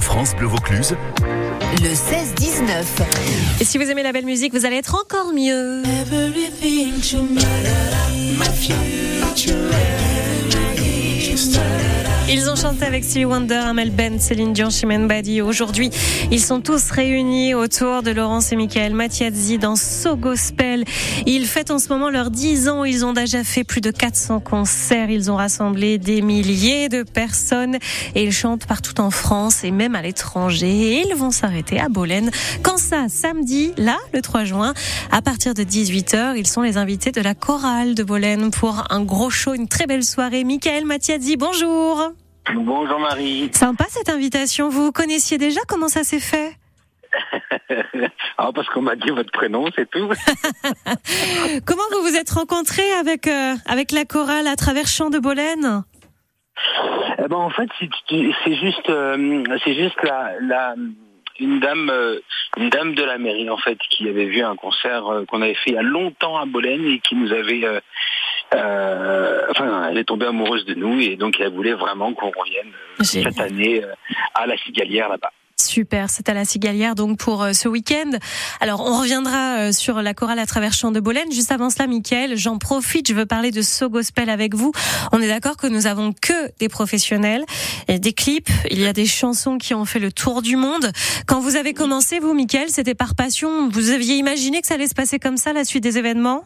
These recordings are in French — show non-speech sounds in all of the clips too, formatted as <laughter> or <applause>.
France Bleu Vaucluse. Le 16-19. Et si vous aimez la belle musique, vous allez être encore mieux. Ils ont chanté avec Stevie Wonder, Amel Ben, Céline Dion, Chimène Badi. Aujourd'hui, ils sont tous réunis autour de Laurence et Michael Mattiazzi dans So Gospel. Ils fêtent en ce moment leurs 10 ans. Ils ont déjà fait plus de 400 concerts. Ils ont rassemblé des milliers de personnes et ils chantent partout en France et même à l'étranger. Ils vont s'arrêter à Bolène. Quand ça, samedi, là, le 3 juin, à partir de 18h, ils sont les invités de la chorale de Bolène pour un gros show, une très belle soirée. Michael Mattiazzi, bonjour. Bonjour Marie. Sympa cette invitation. Vous connaissiez déjà? Comment ça s'est fait? <laughs> Ah parce qu'on m'a dit votre prénom, c'est tout. <laughs> Comment vous vous êtes rencontrés avec euh, avec la chorale à travers Champs de Bolène? Eh ben en fait c'est juste euh, c'est juste la, la une dame euh, une dame de la mairie en fait qui avait vu un concert qu'on avait fait il y a longtemps à Bolène et qui nous avait euh, enfin elle est tombée amoureuse de nous et donc elle voulait vraiment qu'on revienne euh, cette année euh, à la cigalière là-bas. Super, c'est à la Cigalière donc pour euh, ce week-end. Alors on reviendra sur la chorale à travers Champs de Bolène. Juste avant cela, Mickaël, j'en profite, je veux parler de So Gospel avec vous. On est d'accord que nous avons que des professionnels, et des clips, il y a des chansons qui ont fait le tour du monde. Quand vous avez commencé, vous, Mickaël, c'était par passion. Vous aviez imaginé que ça allait se passer comme ça la suite des événements?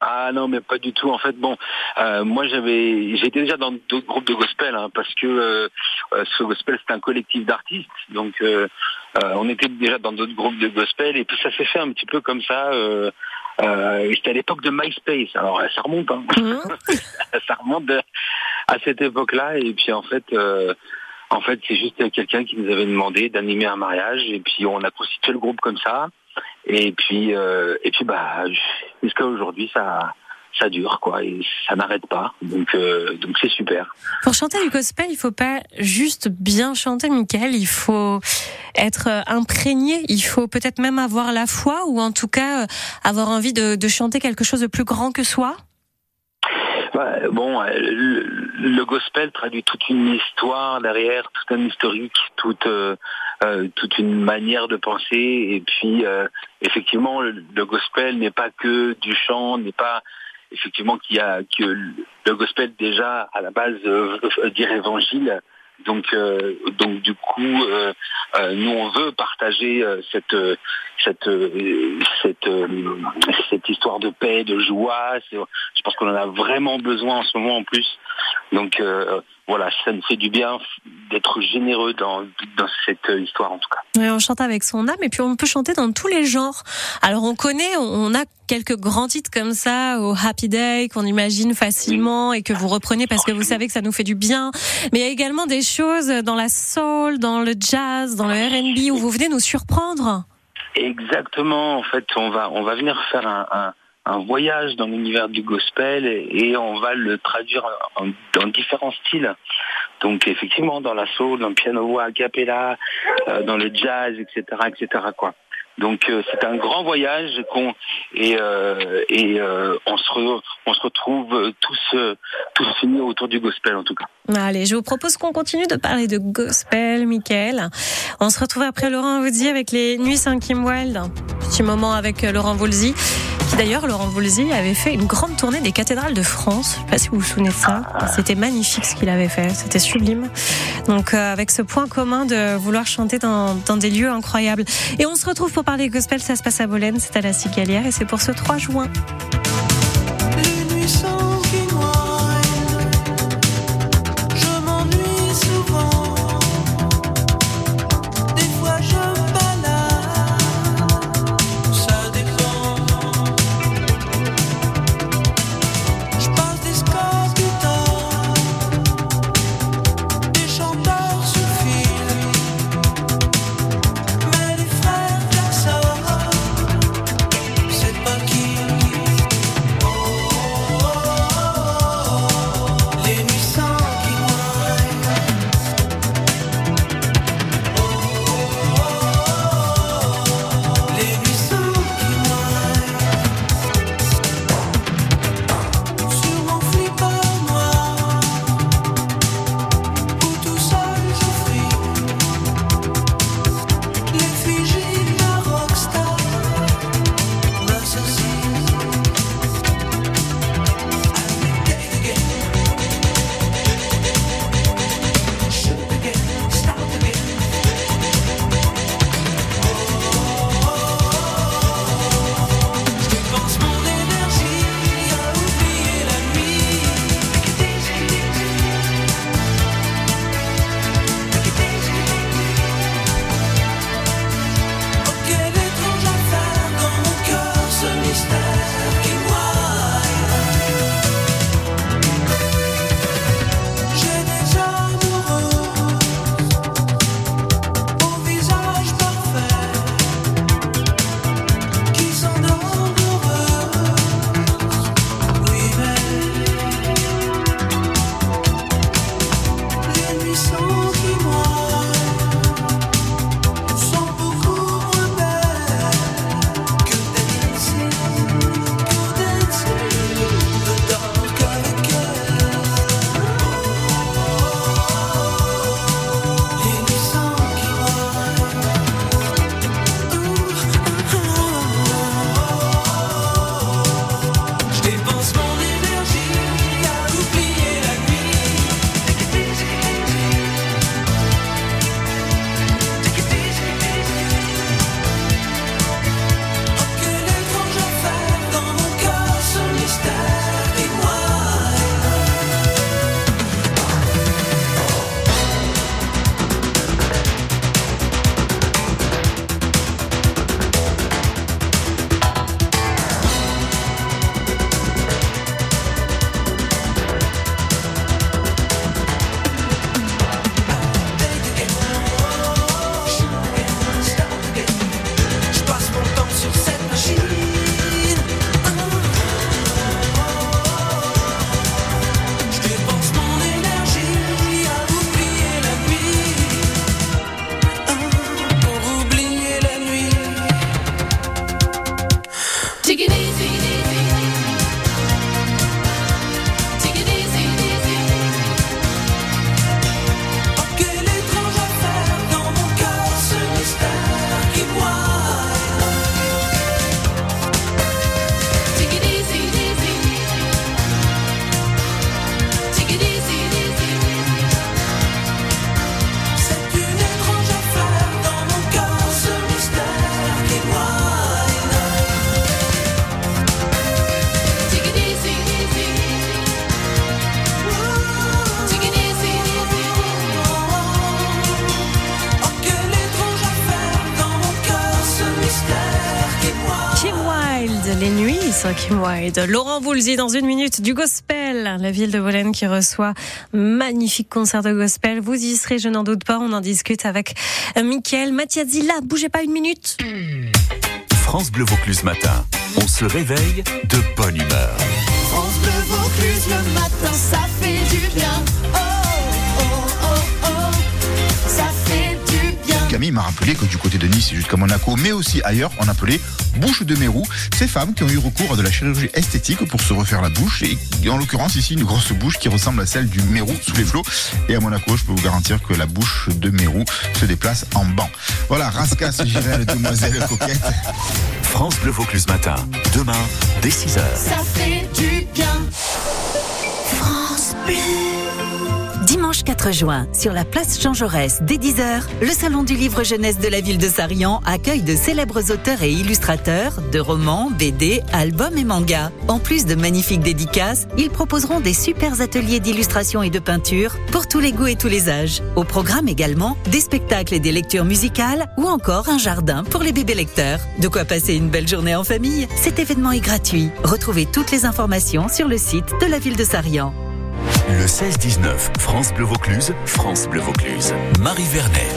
Ah non, mais pas du tout. En fait, bon, euh, moi j'avais, j'étais déjà dans d'autres groupes de gospel, hein, parce que euh, euh, ce gospel c'est un collectif d'artistes, donc euh, on était déjà dans d'autres groupes de gospel, et puis ça s'est fait un petit peu comme ça. C'était à l'époque de MySpace, alors ça remonte, hein. Mhm. <laughs> ça remonte de- à cette époque-là, et puis en fait. en fait, c'est juste quelqu'un qui nous avait demandé d'animer un mariage et puis on a constitué le groupe comme ça. Et puis, euh, et puis bah, jusqu'à aujourd'hui, ça, ça dure quoi, et ça n'arrête pas. Donc, euh, donc c'est super. Pour chanter du gospel, il faut pas juste bien chanter, Michael. Il faut être euh, imprégné. Il faut peut-être même avoir la foi ou en tout cas euh, avoir envie de, de chanter quelque chose de plus grand que soi. Bon, euh, le, gospel traduit toute une histoire derrière, tout un historique, toute euh, euh, toute une manière de penser. Et puis, effectivement, le, gospel n'est pas que du chant, n'est pas effectivement qu'il y a que le gospel déjà à la base euh, dire évangile. Donc, donc du coup, nous on veut partager cette cette euh, cette euh, cette histoire de paix, de joie. Je pense qu'on en a vraiment besoin en ce moment en plus. Donc euh, voilà, ça nous fait du bien d'être généreux dans dans cette histoire en tout cas. Ouais, on chante avec son âme et puis on peut chanter dans tous les genres. Alors on connaît, on a quelques grands titres comme ça au Happy Day qu'on imagine facilement et que vous reprenez parce que vous savez que ça nous fait du bien. Mais il y a également des choses dans la soul, dans le jazz, dans le R&B où vous venez nous surprendre. Exactement. En fait, on va on va venir faire un, un, un voyage dans l'univers du gospel et, on va le traduire dans différents styles. Donc effectivement, dans la soul, dans le piano voix a cappella, euh, dans le jazz, etc., etc. Quoi. Donc euh, c'est un grand voyage qu'on et euh, et euh, on se re- on se retrouve tous euh, tous unis autour du gospel en tout cas. Allez, je vous propose qu'on continue de parler de gospel, Michael. On se retrouve après Laurent Voulzy avec les Nuits saint Kim Wild. Petit moment avec euh, Laurent Voulzy. Qui d'ailleurs, Laurent Voulzy avait fait une grande tournée des cathédrales de France. Je sais pas si vous vous souvenez de ça. C'était magnifique ce qu'il avait fait. C'était sublime. Donc, euh, avec ce point commun de vouloir chanter dans, dans des lieux incroyables. Et on se retrouve pour parler gospel. Ça se passe à Bolène. C'est à la Cigalière et c'est pour ce 3 juin. Les nuits sur Kim Wide. Laurent Voulzy dans une minute du gospel. La ville de Bolène qui reçoit un magnifique concert de gospel. Vous y serez, je n'en doute pas. On en discute avec Mickaël Mathiazzi. Là, bougez pas une minute. France Bleu Vaucluse matin. On se réveille de bonne humeur. France Bleu Vaucluse le matin, ça fait m'a rappelé que du côté de Nice et jusqu'à Monaco, mais aussi ailleurs, on appelait bouche de mérou ces femmes qui ont eu recours à de la chirurgie esthétique pour se refaire la bouche. Et en l'occurrence, ici, une grosse bouche qui ressemble à celle du mérou sous les flots. Et à Monaco, je peux vous garantir que la bouche de mérou se déplace en banc. Voilà, rascasse, Girel, demoiselle coquette. France Bleu Vaucluse matin. Demain, dès 6h. Ça fait du bien. France Bleu. Dimanche 4 juin, sur la place Jean Jaurès, dès 10h, le Salon du livre jeunesse de la ville de Sarian accueille de célèbres auteurs et illustrateurs de romans, BD, albums et mangas. En plus de magnifiques dédicaces, ils proposeront des super ateliers d'illustration et de peinture pour tous les goûts et tous les âges. Au programme également, des spectacles et des lectures musicales ou encore un jardin pour les bébés lecteurs. De quoi passer une belle journée en famille Cet événement est gratuit. Retrouvez toutes les informations sur le site de la ville de Sarian. Le 16-19, France Bleu Vaucluse, France Bleu Vaucluse. Marie Vernet.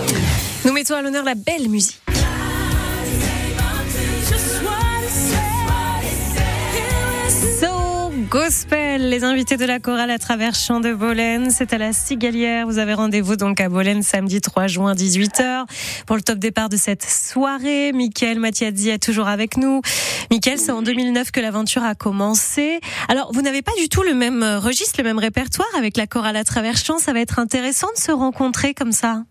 Nous mettons à l'honneur la belle musique. Gospel, les invités de la chorale à travers Champ de Bolène, c'est à la Cigalière. Vous avez rendez-vous donc à Bolène samedi 3 juin 18h pour le top départ de cette soirée. Mickaël Mathiazzi est toujours avec nous. Mickaël, c'est en 2009 que l'aventure a commencé. Alors, vous n'avez pas du tout le même registre, le même répertoire avec la chorale à travers Champ. Ça va être intéressant de se rencontrer comme ça.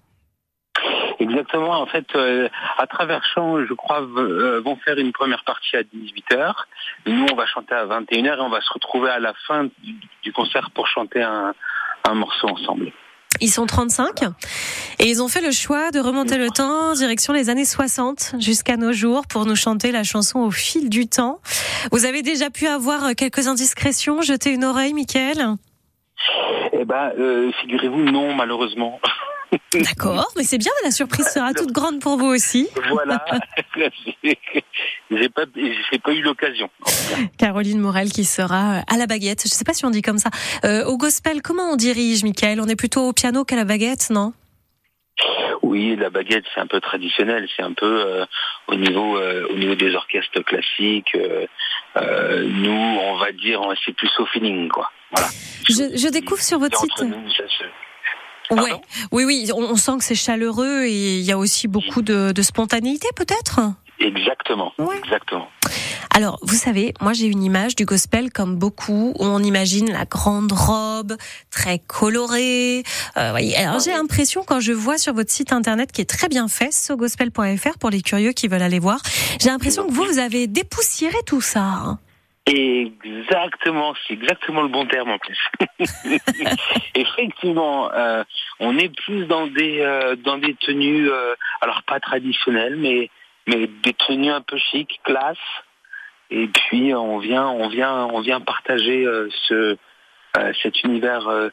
Exactement. En fait, euh, à travers Champ, je crois, euh, vont faire une première partie à 18h. Nous, on va chanter à 21h et on va se retrouver à la fin du, du concert pour chanter un, un morceau ensemble. Ils sont 35 et ils ont fait le choix de remonter le temps direction les années 60 jusqu'à nos jours pour nous chanter la chanson au fil du temps. Vous avez déjà pu avoir quelques indiscrétions, jeter une oreille, Mickaël? Eh ben, euh, figurez-vous, non, malheureusement. <laughs> <laughs> D'accord, mais c'est bien, la surprise sera toute grande pour vous aussi. voilà. <laughs> j'ai pas, j'ai pas eu l'occasion. Caroline Morel qui sera à la baguette, je sais pas si on dit comme ça. Euh, au gospel, comment on dirige, Mickaël On est plutôt au piano qu'à la baguette, non? Oui, la baguette, c'est un peu traditionnel. C'est un peu euh, au niveau, euh, au niveau des orchestres classiques. euh, euh, nous, on va dire, c'est plus au feeling, quoi. Voilà. je, je découvre sur votre site. nous, ça Ouais. Oui, oui, on, on sent que c'est chaleureux et il y a aussi beaucoup de, de spontanéité peut-être? Exactement. Ouais. Exactement. Alors, vous savez, moi j'ai une image du gospel comme beaucoup, où on imagine la grande robe, très colorée. Euh, voyez. Alors j'ai l'impression quand je vois sur votre site internet qui est très bien fait, sogospel.fr pour les curieux qui veulent aller voir, j'ai l'impression que vous, vous avez dépoussiéré tout ça. Exactement, c'est exactement le bon terme en plus. <laughs> Effectivement, euh, on est plus dans des euh, dans des tenues, euh, alors pas traditionnelles, mais mais des tenues un peu chic, classe. Et puis on vient on vient on vient partager ce cet univers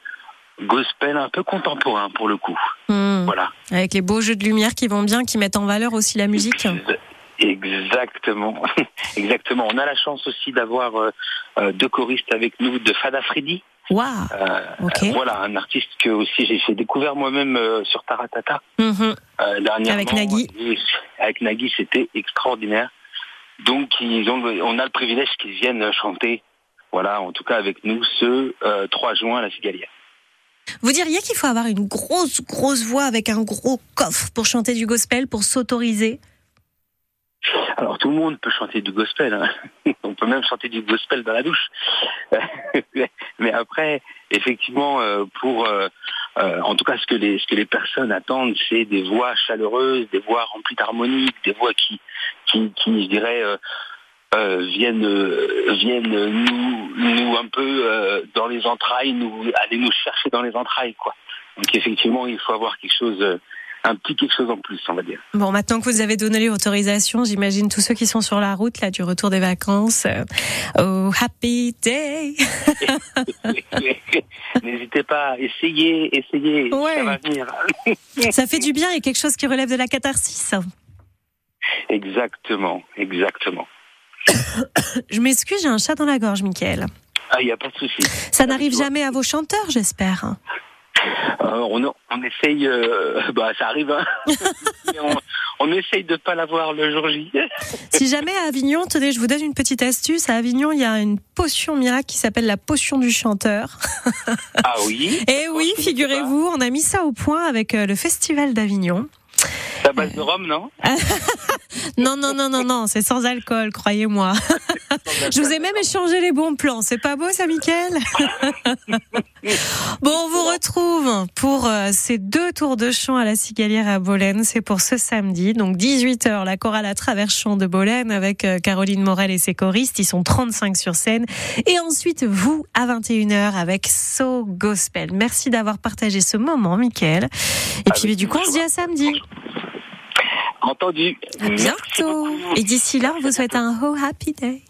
gospel un peu contemporain pour le coup. Hmm. Voilà. Avec les beaux jeux de lumière qui vont bien, qui mettent en valeur aussi la musique. Ex- Exactement, <laughs> exactement. On a la chance aussi d'avoir euh, euh, deux choristes avec nous de Fada Freddy. Waouh. Euh, Ok. euh, voilà, un artiste que aussi j'ai découvert moi-même euh, sur Taratata Mhm. euh, dernièrement. Avec Nagui. Avec Nagui, c'était extraordinaire. Donc ils ont, on a le privilège qu'ils viennent chanter, voilà, en tout cas avec nous ce euh, 3 juin à la Cigalière. Vous diriez qu'il faut avoir une grosse, grosse voix avec un gros coffre pour chanter du gospel, pour s'autoriser? Alors tout le monde peut chanter du gospel. hein. <laughs> On peut même chanter du gospel dans la douche. <laughs> Mais après, effectivement, euh, pour euh, euh, en tout cas ce que les ce que les personnes attendent, c'est des voix chaleureuses, des voix remplies d'harmonie, des voix qui qui, qui je dirais viennent viennent nous nous un peu dans les entrailles, nous aller nous chercher dans les entrailles quoi. Donc effectivement, il faut avoir quelque chose un petit quelque chose en plus, on va dire. Bon, maintenant que vous avez donné l'autorisation, j'imagine tous ceux qui sont sur la route là du retour des vacances. euh, oh, happy day. <laughs> N'hésitez pas, essayez, essayez, Ouais. ça va venir. Ça fait du bien et quelque chose qui relève de la catharsis. Exactement, exactement. Je m'excuse, j'ai un chat dans la gorge, Michael. Ah, il n'y a pas de souci. Ça n'arrive jamais à vos chanteurs, j'espère. On, on essaye, euh, <laughs> bah ça arrive, hein. <laughs> On, on essaye de pas l'avoir le jour J. Si jamais à Avignon, tenez, je vous donne une petite astuce. À Avignon, il y a une potion miracle qui s'appelle la potion du chanteur. Ah oui <laughs> Et oui, figurez-vous, on a mis ça au point avec euh, le festival d'Avignon. À base de rhum, non? Non, non, non, non, non, c'est sans alcool, croyez-moi. Je vous ai même échangé les bons plans. C'est pas beau, ça, Mickaël? Bon, on vous retrouve pour euh, ces deux tours de chant à la Cigalière à Bolène. C'est pour ce samedi. Donc, 18h, la chorale à travers chant de Bolène avec euh, Caroline Morel et ses choristes. Ils sont 35 sur scène. Et ensuite, vous, à 21h avec So Gospel. Merci d'avoir partagé ce moment, Mickaël. Et puis, du coup, on se dit à samedi. Entendu. À bientôt. Et d'ici là, on vous souhaite un Oh Happy Day.